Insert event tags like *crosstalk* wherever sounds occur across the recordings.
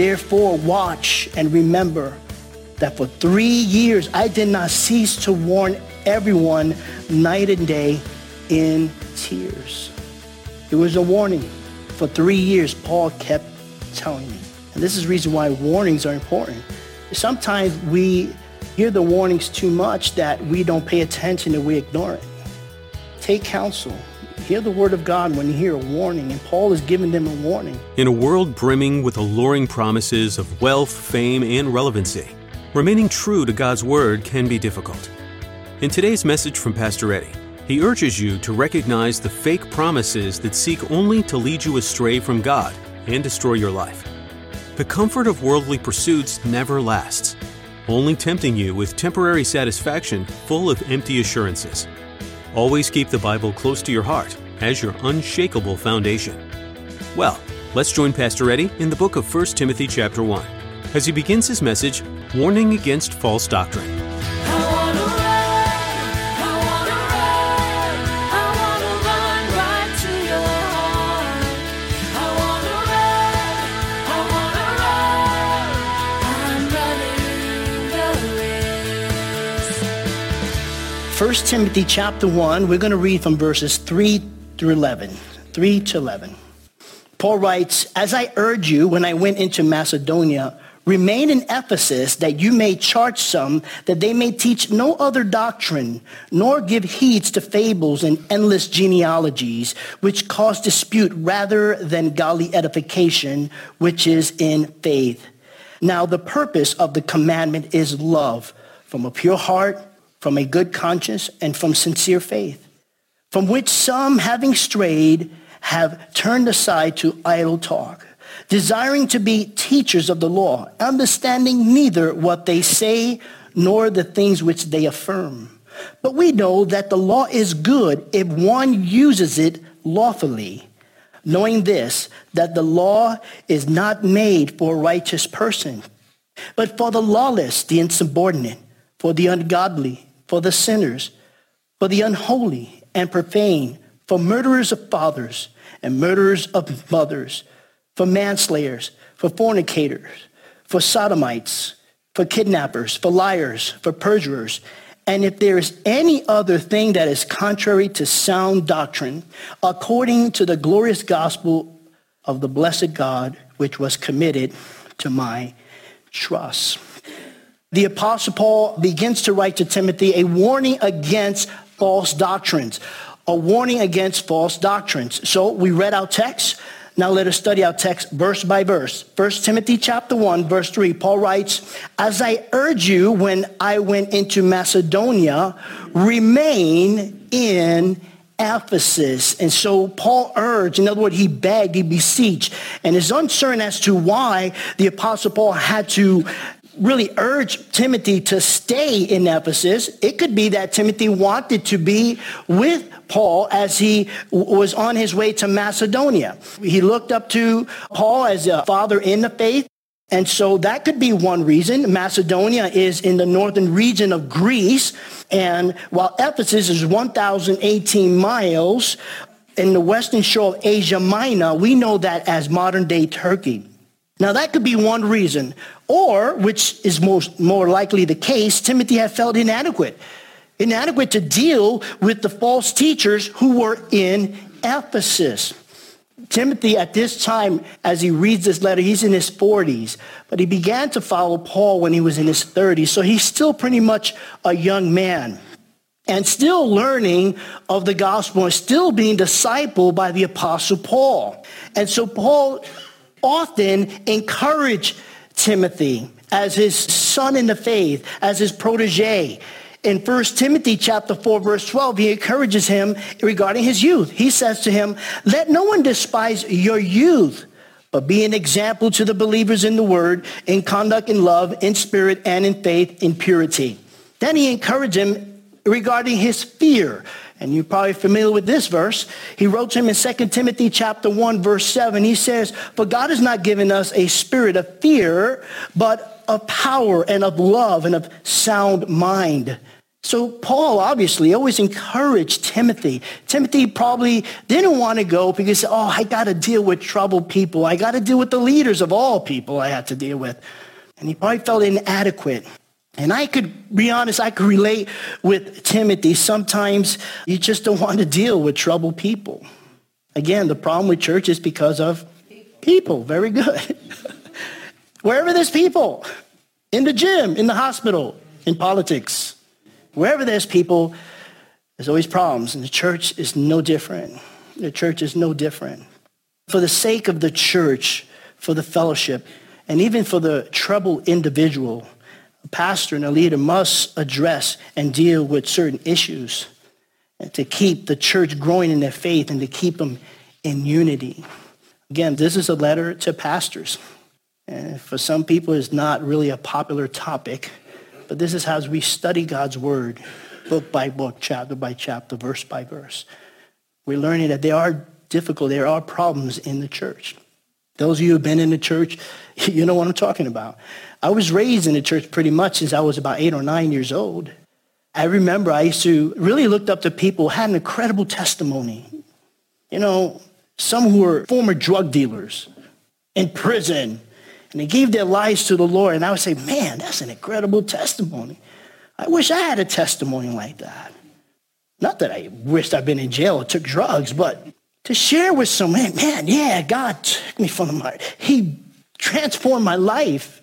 Therefore, watch and remember that for three years I did not cease to warn everyone night and day in tears. It was a warning. For three years, Paul kept telling me. And this is the reason why warnings are important. Sometimes we hear the warnings too much that we don't pay attention and we ignore it. Take counsel. Hear the word of God when you hear a warning, and Paul is giving them a warning. In a world brimming with alluring promises of wealth, fame, and relevancy, remaining true to God's word can be difficult. In today's message from Pastor Eddie, he urges you to recognize the fake promises that seek only to lead you astray from God and destroy your life. The comfort of worldly pursuits never lasts, only tempting you with temporary satisfaction full of empty assurances. Always keep the Bible close to your heart as your unshakable foundation. Well, let's join Pastor Eddie in the book of 1 Timothy chapter 1 as he begins his message, Warning Against False Doctrine. First Timothy chapter 1, we're going to read from verses 3 through 11. 3 to 11. Paul writes, As I urge you when I went into Macedonia, remain in Ephesus that you may charge some that they may teach no other doctrine, nor give heed to fables and endless genealogies, which cause dispute rather than godly edification, which is in faith. Now the purpose of the commandment is love from a pure heart from a good conscience, and from sincere faith, from which some, having strayed, have turned aside to idle talk, desiring to be teachers of the law, understanding neither what they say nor the things which they affirm. But we know that the law is good if one uses it lawfully, knowing this, that the law is not made for a righteous person, but for the lawless, the insubordinate, for the ungodly, for the sinners, for the unholy and profane, for murderers of fathers and murderers of mothers, for manslayers, for fornicators, for sodomites, for kidnappers, for liars, for perjurers. And if there is any other thing that is contrary to sound doctrine, according to the glorious gospel of the blessed God, which was committed to my trust the Apostle Paul begins to write to Timothy a warning against false doctrines, a warning against false doctrines. So we read our text. Now let us study our text verse by verse. 1 Timothy chapter 1, verse 3, Paul writes, As I urge you when I went into Macedonia, remain in Ephesus. And so Paul urged, in other words, he begged, he beseeched, and is uncertain as to why the apostle Paul had to really urge Timothy to stay in Ephesus. It could be that Timothy wanted to be with Paul as he was on his way to Macedonia. He looked up to Paul as a father in the faith. And so that could be one reason. Macedonia is in the northern region of Greece. And while Ephesus is 1,018 miles in the western shore of Asia Minor, we know that as modern day Turkey. Now that could be one reason. Or, which is most, more likely the case, Timothy had felt inadequate. Inadequate to deal with the false teachers who were in Ephesus. Timothy, at this time, as he reads this letter, he's in his 40s, but he began to follow Paul when he was in his 30s. So he's still pretty much a young man and still learning of the gospel and still being discipled by the apostle Paul. And so Paul often encouraged Timothy as his son in the faith, as his protege. In 1 Timothy chapter 4 verse 12, he encourages him regarding his youth. He says to him, let no one despise your youth, but be an example to the believers in the word, in conduct, in love, in spirit, and in faith, in purity. Then he encouraged him regarding his fear. And you're probably familiar with this verse. He wrote to him in 2 Timothy chapter 1, verse 7. He says, For God has not given us a spirit of fear, but of power and of love and of sound mind. So Paul obviously always encouraged Timothy. Timothy probably didn't want to go because, oh, I got to deal with troubled people. I got to deal with the leaders of all people I had to deal with. And he probably felt inadequate. And I could be honest, I could relate with Timothy. Sometimes you just don't want to deal with troubled people. Again, the problem with church is because of people. Very good. *laughs* Wherever there's people, in the gym, in the hospital, in politics, Wherever there's people, there's always problems. And the church is no different. The church is no different. For the sake of the church, for the fellowship, and even for the troubled individual, a pastor and a leader must address and deal with certain issues to keep the church growing in their faith and to keep them in unity. Again, this is a letter to pastors. And for some people, it's not really a popular topic. But this is how we study God's word, book by book, chapter by chapter, verse by verse. We're learning that there are difficult, there are problems in the church. Those of you who've been in the church, *laughs* you know what I'm talking about. I was raised in the church pretty much since I was about eight or nine years old. I remember I used to really looked up to people who had an incredible testimony. You know, some who were former drug dealers in prison, and they gave their lives to the Lord. And I would say, man, that's an incredible testimony. I wish I had a testimony like that. Not that I wished I'd been in jail or took drugs, but to share with someone, man, yeah, God took me from the mud. He transformed my life.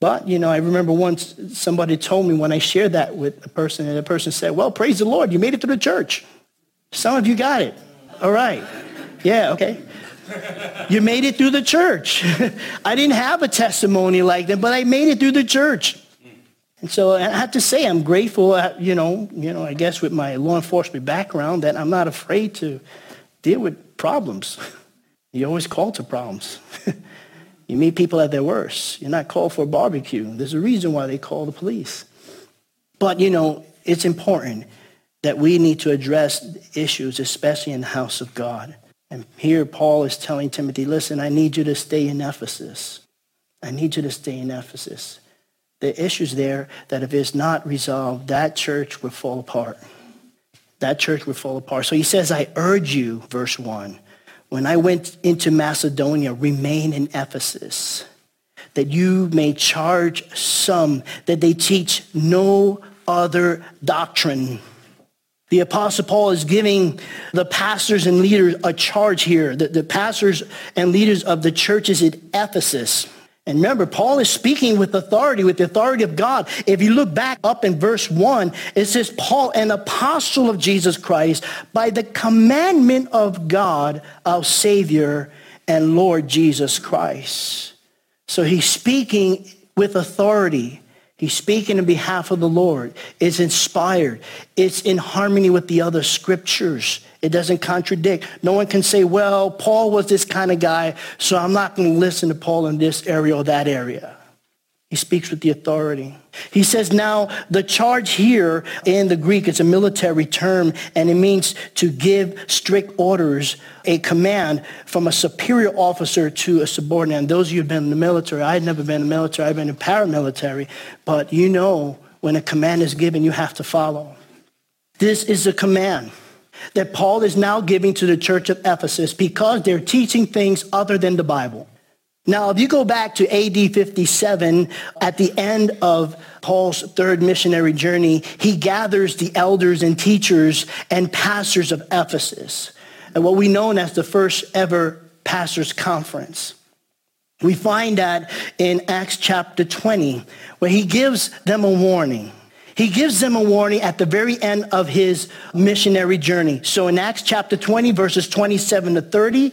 But, you know, I remember once somebody told me when I shared that with a person, and the person said, well, praise the Lord, you made it through the church. Some of you got it. All right. Yeah, okay. You made it through the church. *laughs* I didn't have a testimony like that, but I made it through the church. And so I have to say I'm grateful, uh, you know, you know, I guess with my law enforcement background that I'm not afraid to deal with problems. *laughs* You're always called to problems. *laughs* you meet people at their worst. You're not called for a barbecue. There's a reason why they call the police. But, you know, it's important that we need to address issues, especially in the house of God. And here Paul is telling Timothy, listen, I need you to stay in Ephesus. I need you to stay in Ephesus. The issue's there that if it's not resolved, that church will fall apart. That church will fall apart. So he says, I urge you, verse 1, when I went into Macedonia, remain in Ephesus, that you may charge some that they teach no other doctrine the Apostle Paul is giving the pastors and leaders a charge here, the, the pastors and leaders of the churches at Ephesus. And remember, Paul is speaking with authority, with the authority of God. If you look back up in verse 1, it says, Paul, an apostle of Jesus Christ, by the commandment of God, our Savior and Lord Jesus Christ. So he's speaking with authority. He's speaking on behalf of the Lord. It's inspired. It's in harmony with the other scriptures. It doesn't contradict. No one can say, well, Paul was this kind of guy, so I'm not going to listen to Paul in this area or that area. He speaks with the authority. He says now the charge here in the Greek is a military term and it means to give strict orders, a command from a superior officer to a subordinate. And those of you who've been in the military, I've never been in the military, I've been in paramilitary, but you know when a command is given, you have to follow. This is a command that Paul is now giving to the church of Ephesus because they're teaching things other than the Bible. Now, if you go back to AD 57, at the end of Paul's third missionary journey, he gathers the elders and teachers and pastors of Ephesus at what we know as the first ever pastors conference. We find that in Acts chapter 20, where he gives them a warning. He gives them a warning at the very end of his missionary journey. So in Acts chapter 20, verses 27 to 30,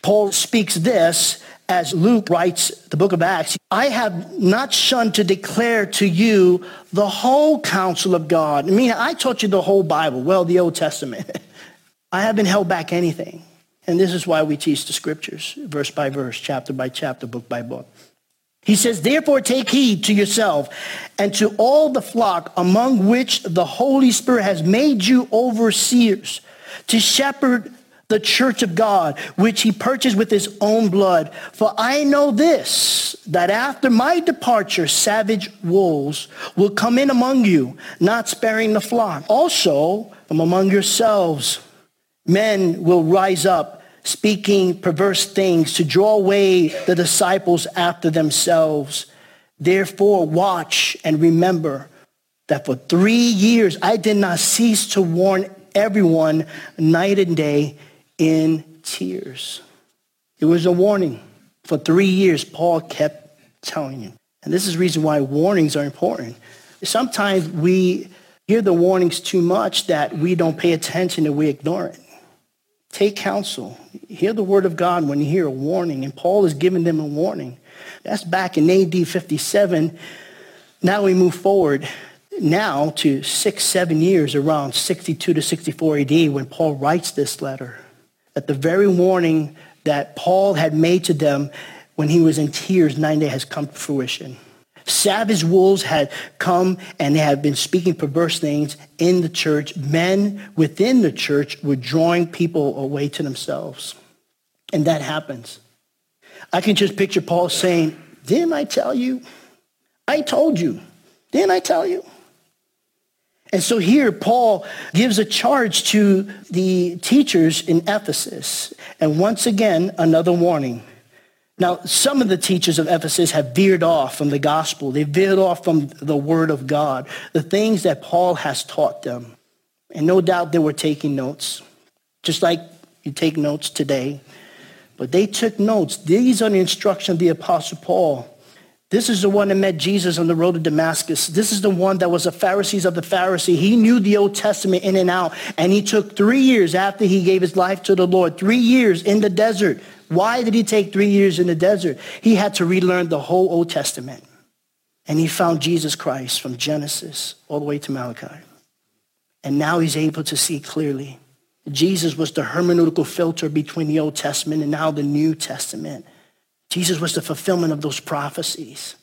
Paul speaks this as Luke writes the book of Acts, I have not shunned to declare to you the whole counsel of God. I mean, I taught you the whole Bible, well, the Old Testament. *laughs* I haven't held back anything. And this is why we teach the scriptures, verse by verse, chapter by chapter, book by book. He says, therefore take heed to yourself and to all the flock among which the Holy Spirit has made you overseers to shepherd the church of God, which he purchased with his own blood. For I know this, that after my departure, savage wolves will come in among you, not sparing the flock. Also, from among yourselves, men will rise up speaking perverse things to draw away the disciples after themselves. Therefore, watch and remember that for three years I did not cease to warn everyone night and day in tears. It was a warning. For three years, Paul kept telling you. And this is the reason why warnings are important. Sometimes we hear the warnings too much that we don't pay attention and we ignore it. Take counsel. Hear the word of God when you hear a warning. And Paul is giving them a warning. That's back in AD 57. Now we move forward now to six, seven years around 62 to 64 AD when Paul writes this letter. That the very warning that Paul had made to them when he was in tears nine days has come to fruition. Savage wolves had come and they had been speaking perverse things in the church. Men within the church were drawing people away to themselves. And that happens. I can just picture Paul saying, didn't I tell you? I told you. Didn't I tell you? And so here Paul gives a charge to the teachers in Ephesus. And once again, another warning. Now, some of the teachers of Ephesus have veered off from the gospel. They veered off from the word of God, the things that Paul has taught them. And no doubt they were taking notes, just like you take notes today. But they took notes. These are the instructions of the Apostle Paul. This is the one that met Jesus on the road to Damascus. This is the one that was a Pharisees of the Pharisee. He knew the Old Testament in and out. And he took three years after he gave his life to the Lord, three years in the desert. Why did he take three years in the desert? He had to relearn the whole Old Testament. And he found Jesus Christ from Genesis all the way to Malachi. And now he's able to see clearly. Jesus was the hermeneutical filter between the Old Testament and now the New Testament. Jesus was the fulfillment of those prophecies.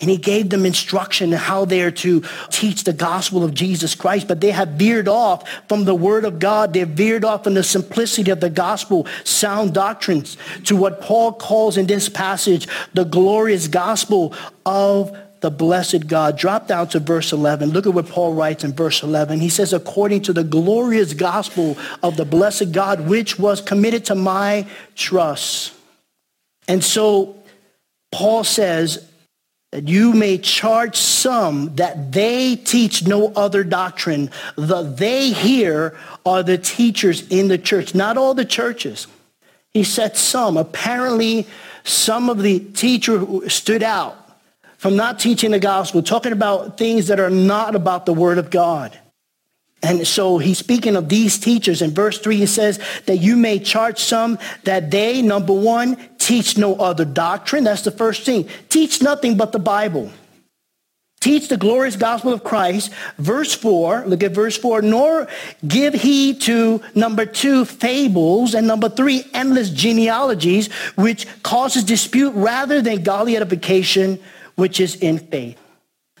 And he gave them instruction on how they are to teach the gospel of Jesus Christ, but they have veered off from the word of God. They've veered off from the simplicity of the gospel, sound doctrines, to what Paul calls in this passage the glorious gospel of the blessed God. Drop down to verse 11. Look at what Paul writes in verse 11. He says, according to the glorious gospel of the blessed God, which was committed to my trust. And so Paul says that you may charge some that they teach no other doctrine. The they here are the teachers in the church, not all the churches. He said some. Apparently, some of the teachers stood out from not teaching the gospel, talking about things that are not about the word of God. And so he's speaking of these teachers. In verse 3, he says that you may charge some that they, number one, teach no other doctrine. That's the first thing. Teach nothing but the Bible. Teach the glorious gospel of Christ. Verse 4, look at verse 4, nor give heed to, number two, fables, and number three, endless genealogies, which causes dispute rather than godly edification, which is in faith.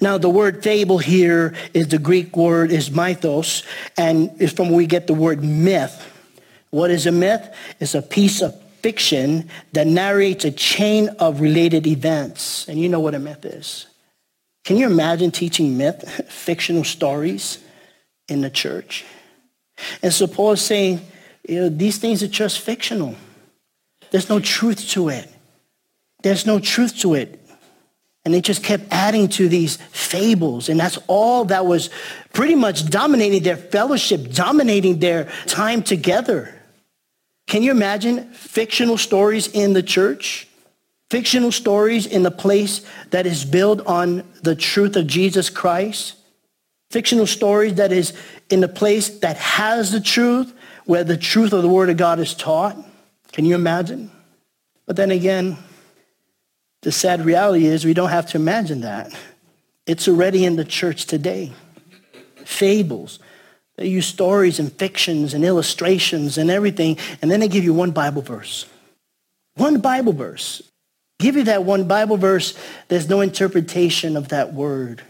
Now, the word fable here is the Greek word is mythos, and is from where we get the word myth. What is a myth? It's a piece of fiction that narrates a chain of related events. And you know what a myth is. Can you imagine teaching myth, *laughs* fictional stories in the church? And so Paul is saying, you know, these things are just fictional. There's no truth to it. There's no truth to it. And they just kept adding to these fables. And that's all that was pretty much dominating their fellowship, dominating their time together. Can you imagine fictional stories in the church? Fictional stories in the place that is built on the truth of Jesus Christ? Fictional stories that is in the place that has the truth, where the truth of the Word of God is taught? Can you imagine? But then again, the sad reality is we don't have to imagine that. It's already in the church today. Fables. They use stories and fictions and illustrations and everything, and then they give you one Bible verse. One Bible verse. Give you that one Bible verse, there's no interpretation of that word.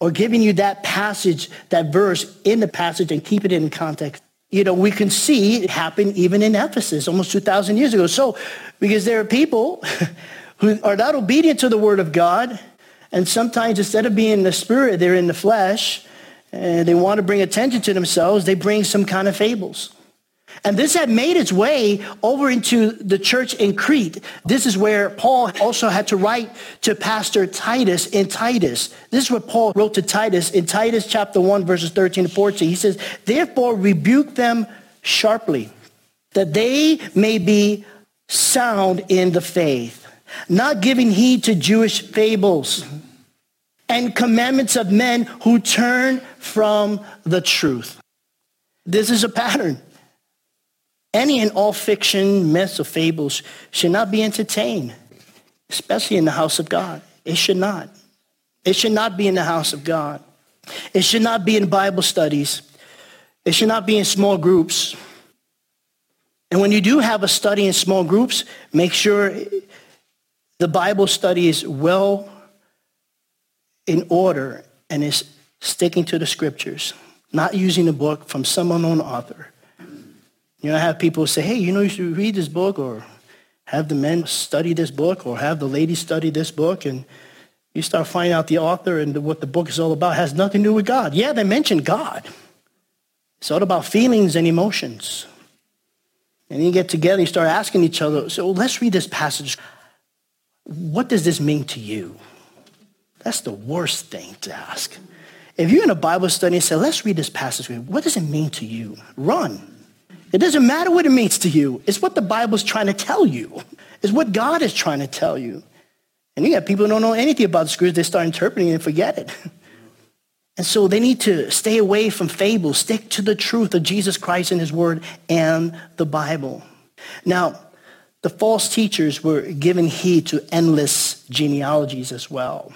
Or giving you that passage, that verse in the passage and keep it in context. You know, we can see it happen even in Ephesus almost 2,000 years ago. So, because there are people *laughs* who are not obedient to the word of God, and sometimes instead of being in the spirit, they're in the flesh, and they want to bring attention to themselves, they bring some kind of fables. And this had made its way over into the church in Crete. This is where Paul also had to write to Pastor Titus in Titus. This is what Paul wrote to Titus in Titus chapter 1, verses 13 to 14. He says, Therefore rebuke them sharply, that they may be sound in the faith, not giving heed to Jewish fables and commandments of men who turn from the truth. This is a pattern. Any and all fiction, myths, or fables should not be entertained, especially in the house of God. It should not. It should not be in the house of God. It should not be in Bible studies. It should not be in small groups. And when you do have a study in small groups, make sure the Bible study is well in order and is sticking to the scriptures, not using a book from some unknown author. You know, I have people say, hey, you know, you should read this book or have the men study this book or have the ladies study this book and you start finding out the author and what the book is all about it has nothing to do with God. Yeah, they mention God. It's all about feelings and emotions. And you get together and you start asking each other, so let's read this passage. What does this mean to you? That's the worst thing to ask. If you're in a Bible study and say, let's read this passage, what does it mean to you? Run. It doesn't matter what it means to you. It's what the Bible's trying to tell you. It's what God is trying to tell you. And you got people who don't know anything about the scriptures, they start interpreting it and forget it. *laughs* And so they need to stay away from fables, stick to the truth of Jesus Christ and his word and the Bible. Now, the false teachers were given heed to endless genealogies as well.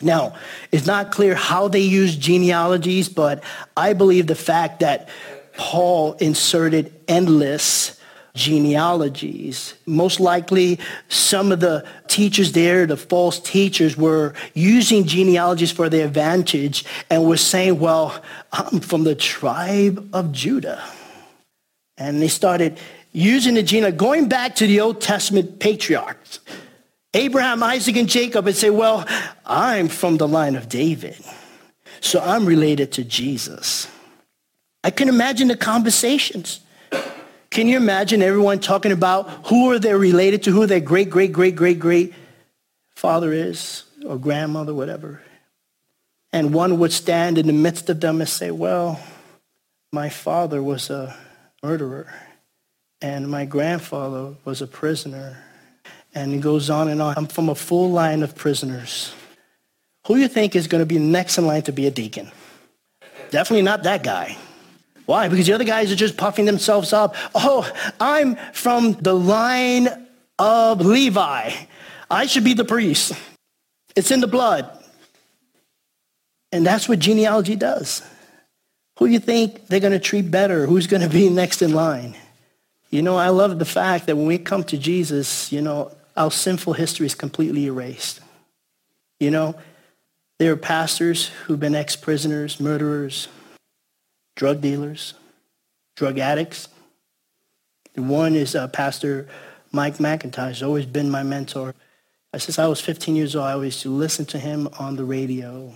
Now, it's not clear how they used genealogies, but I believe the fact that Paul inserted endless genealogies. Most likely, some of the teachers there, the false teachers, were using genealogies for their advantage and were saying, well, I'm from the tribe of Judah. And they started using the genealogy, going back to the Old Testament patriarchs, Abraham, Isaac, and Jacob, and say, well, I'm from the line of David. So I'm related to Jesus. I can imagine the conversations. Can you imagine everyone talking about who are they related to, who their great, great, great, great, great father is, or grandmother, whatever. And one would stand in the midst of them and say, well, my father was a murderer, and my grandfather was a prisoner. And it goes on and on. I'm from a full line of prisoners. Who you think is going to be next in line to be a deacon? Definitely not that guy. Why? Because the other guys are just puffing themselves up. Oh, I'm from the line of Levi. I should be the priest. It's in the blood. And that's what genealogy does. Who you think they're going to treat better? Who's going to be next in line? You know, I love the fact that when we come to Jesus, you know, our sinful history is completely erased. You know, there are pastors who've been ex-prisoners, murderers, drug dealers, drug addicts. The one is uh, Pastor Mike MacIntosh, He's always been my mentor. Since I was 15 years old, I always used to listen to him on the radio.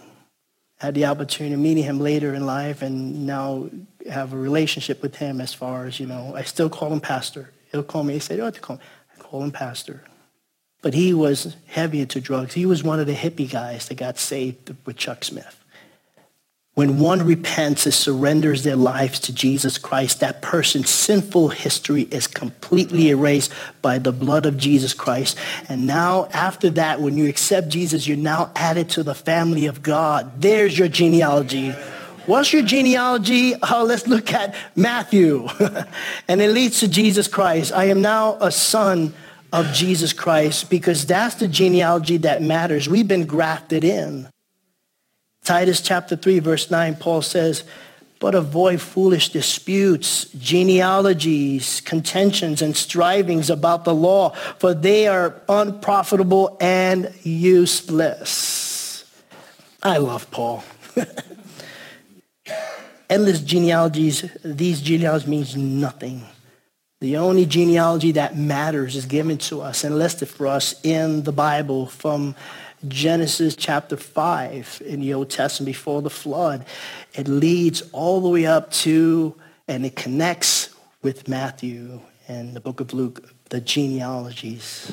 I had the opportunity of meeting him later in life and now have a relationship with him as far as, you know, I still call him pastor. He'll call me, he said, "You oh, to call me. I call him pastor. But he was heavy into drugs. He was one of the hippie guys that got saved with Chuck Smith. When one repents and surrenders their lives to Jesus Christ, that person's sinful history is completely erased by the blood of Jesus Christ. And now after that, when you accept Jesus, you're now added to the family of God. There's your genealogy. What's your genealogy? Oh, let's look at Matthew. *laughs* and it leads to Jesus Christ. I am now a son of Jesus Christ because that's the genealogy that matters. We've been grafted in. Titus chapter 3, verse 9, Paul says, but avoid foolish disputes, genealogies, contentions, and strivings about the law, for they are unprofitable and useless. I love Paul. *laughs* Endless genealogies, these genealogies means nothing. The only genealogy that matters is given to us and listed for us in the Bible from Genesis chapter 5 in the Old Testament before the flood. It leads all the way up to, and it connects with Matthew and the book of Luke, the genealogies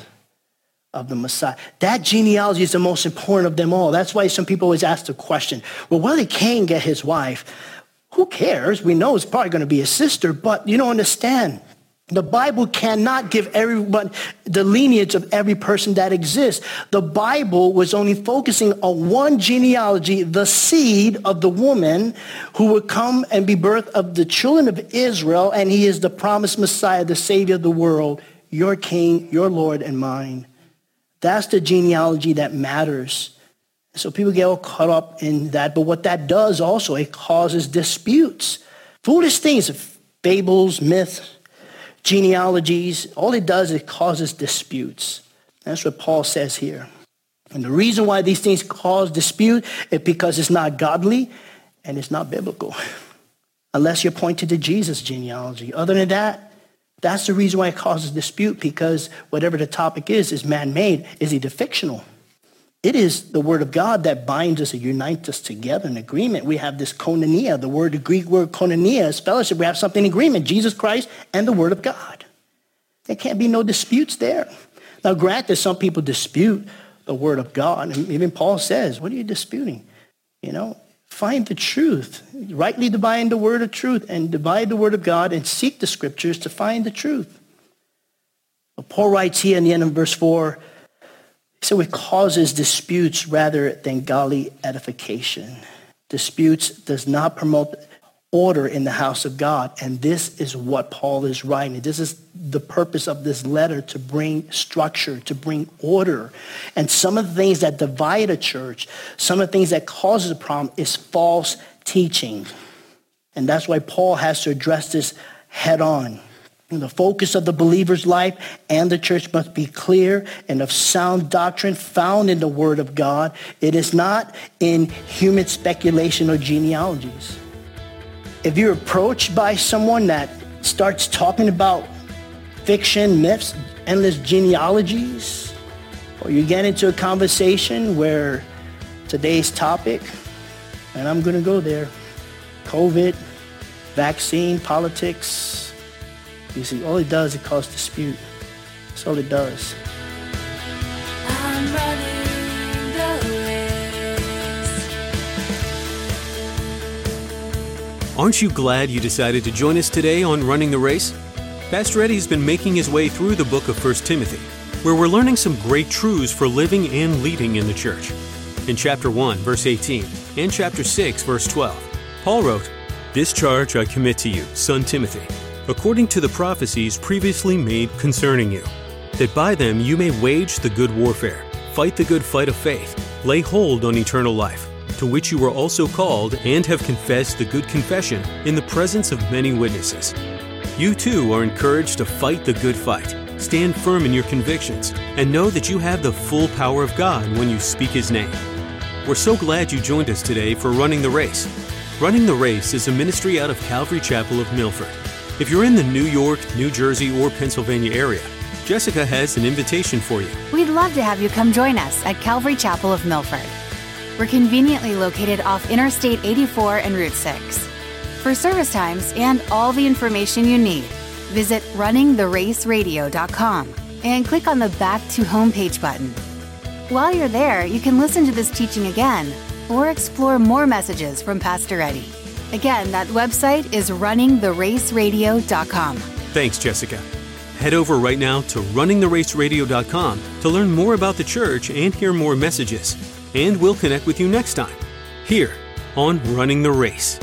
of the Messiah. That genealogy is the most important of them all. That's why some people always ask the question, well, where did Cain get his wife? Who cares? We know it's probably going to be his sister, but you don't understand. The Bible cannot give everyone the lineage of every person that exists. The Bible was only focusing on one genealogy, the seed of the woman who would come and be birth of the children of Israel, and he is the promised Messiah, the Savior of the world, your King, your Lord, and mine. That's the genealogy that matters. So people get all caught up in that. But what that does also, it causes disputes. Foolish things, fables, myths, genealogies, all it does it causes disputes. That's what Paul says here. And the reason why these things cause dispute is because it's not godly and it's not biblical. *laughs* Unless you're pointed to Jesus' genealogy. Other than that, that's the reason why it causes dispute because whatever the topic is, is man-made. Is either fictional it is the word of God that binds us and unites us together in agreement. We have this koinonia, the word, the Greek word koinonia is fellowship. We have something in agreement, Jesus Christ and the word of God. There can't be no disputes there. Now, granted, some people dispute the word of God. And even Paul says, what are you disputing? You know, find the truth. Rightly divide the word of truth and divide the word of God and seek the scriptures to find the truth. But Paul writes here in the end of verse 4, so it causes disputes rather than godly edification. Disputes does not promote order in the house of God. And this is what Paul is writing. This is the purpose of this letter to bring structure, to bring order. And some of the things that divide a church, some of the things that causes a problem is false teaching. And that's why Paul has to address this head on. The focus of the believer's life and the church must be clear and of sound doctrine found in the Word of God. It is not in human speculation or genealogies. If you're approached by someone that starts talking about fiction, myths, endless genealogies, or you get into a conversation where today's topic, and I'm going to go there, COVID, vaccine, politics, you see, all it does, it causes dispute. That's all it does. Aren't you glad you decided to join us today on Running the Race? Pastor Eddie has been making his way through the book of 1 Timothy, where we're learning some great truths for living and leading in the church. In chapter 1, verse 18, and chapter 6, verse 12, Paul wrote, This charge I commit to you, son Timothy according to the prophecies previously made concerning you, that by them you may wage the good warfare, fight the good fight of faith, lay hold on eternal life, to which you were also called and have confessed the good confession in the presence of many witnesses. You too are encouraged to fight the good fight, stand firm in your convictions, and know that you have the full power of God when you speak His name. We're so glad you joined us today for Running the Race. Running the Race is a ministry out of Calvary Chapel of Milford. If you're in the New York, New Jersey, or Pennsylvania area, Jessica has an invitation for you. We'd love to have you come join us at Calvary Chapel of Milford. We're conveniently located off Interstate 84 and Route 6. For service times and all the information you need, visit runningtheraceradio.com and click on the Back to Homepage button. While you're there, you can listen to this teaching again or explore more messages from Pastor Eddie. Again, that website is runningtheraceradio.com. Thanks, Jessica. Head over right now to runningtheraceradio.com to learn more about the church and hear more messages. And we'll connect with you next time, here on Running the Race.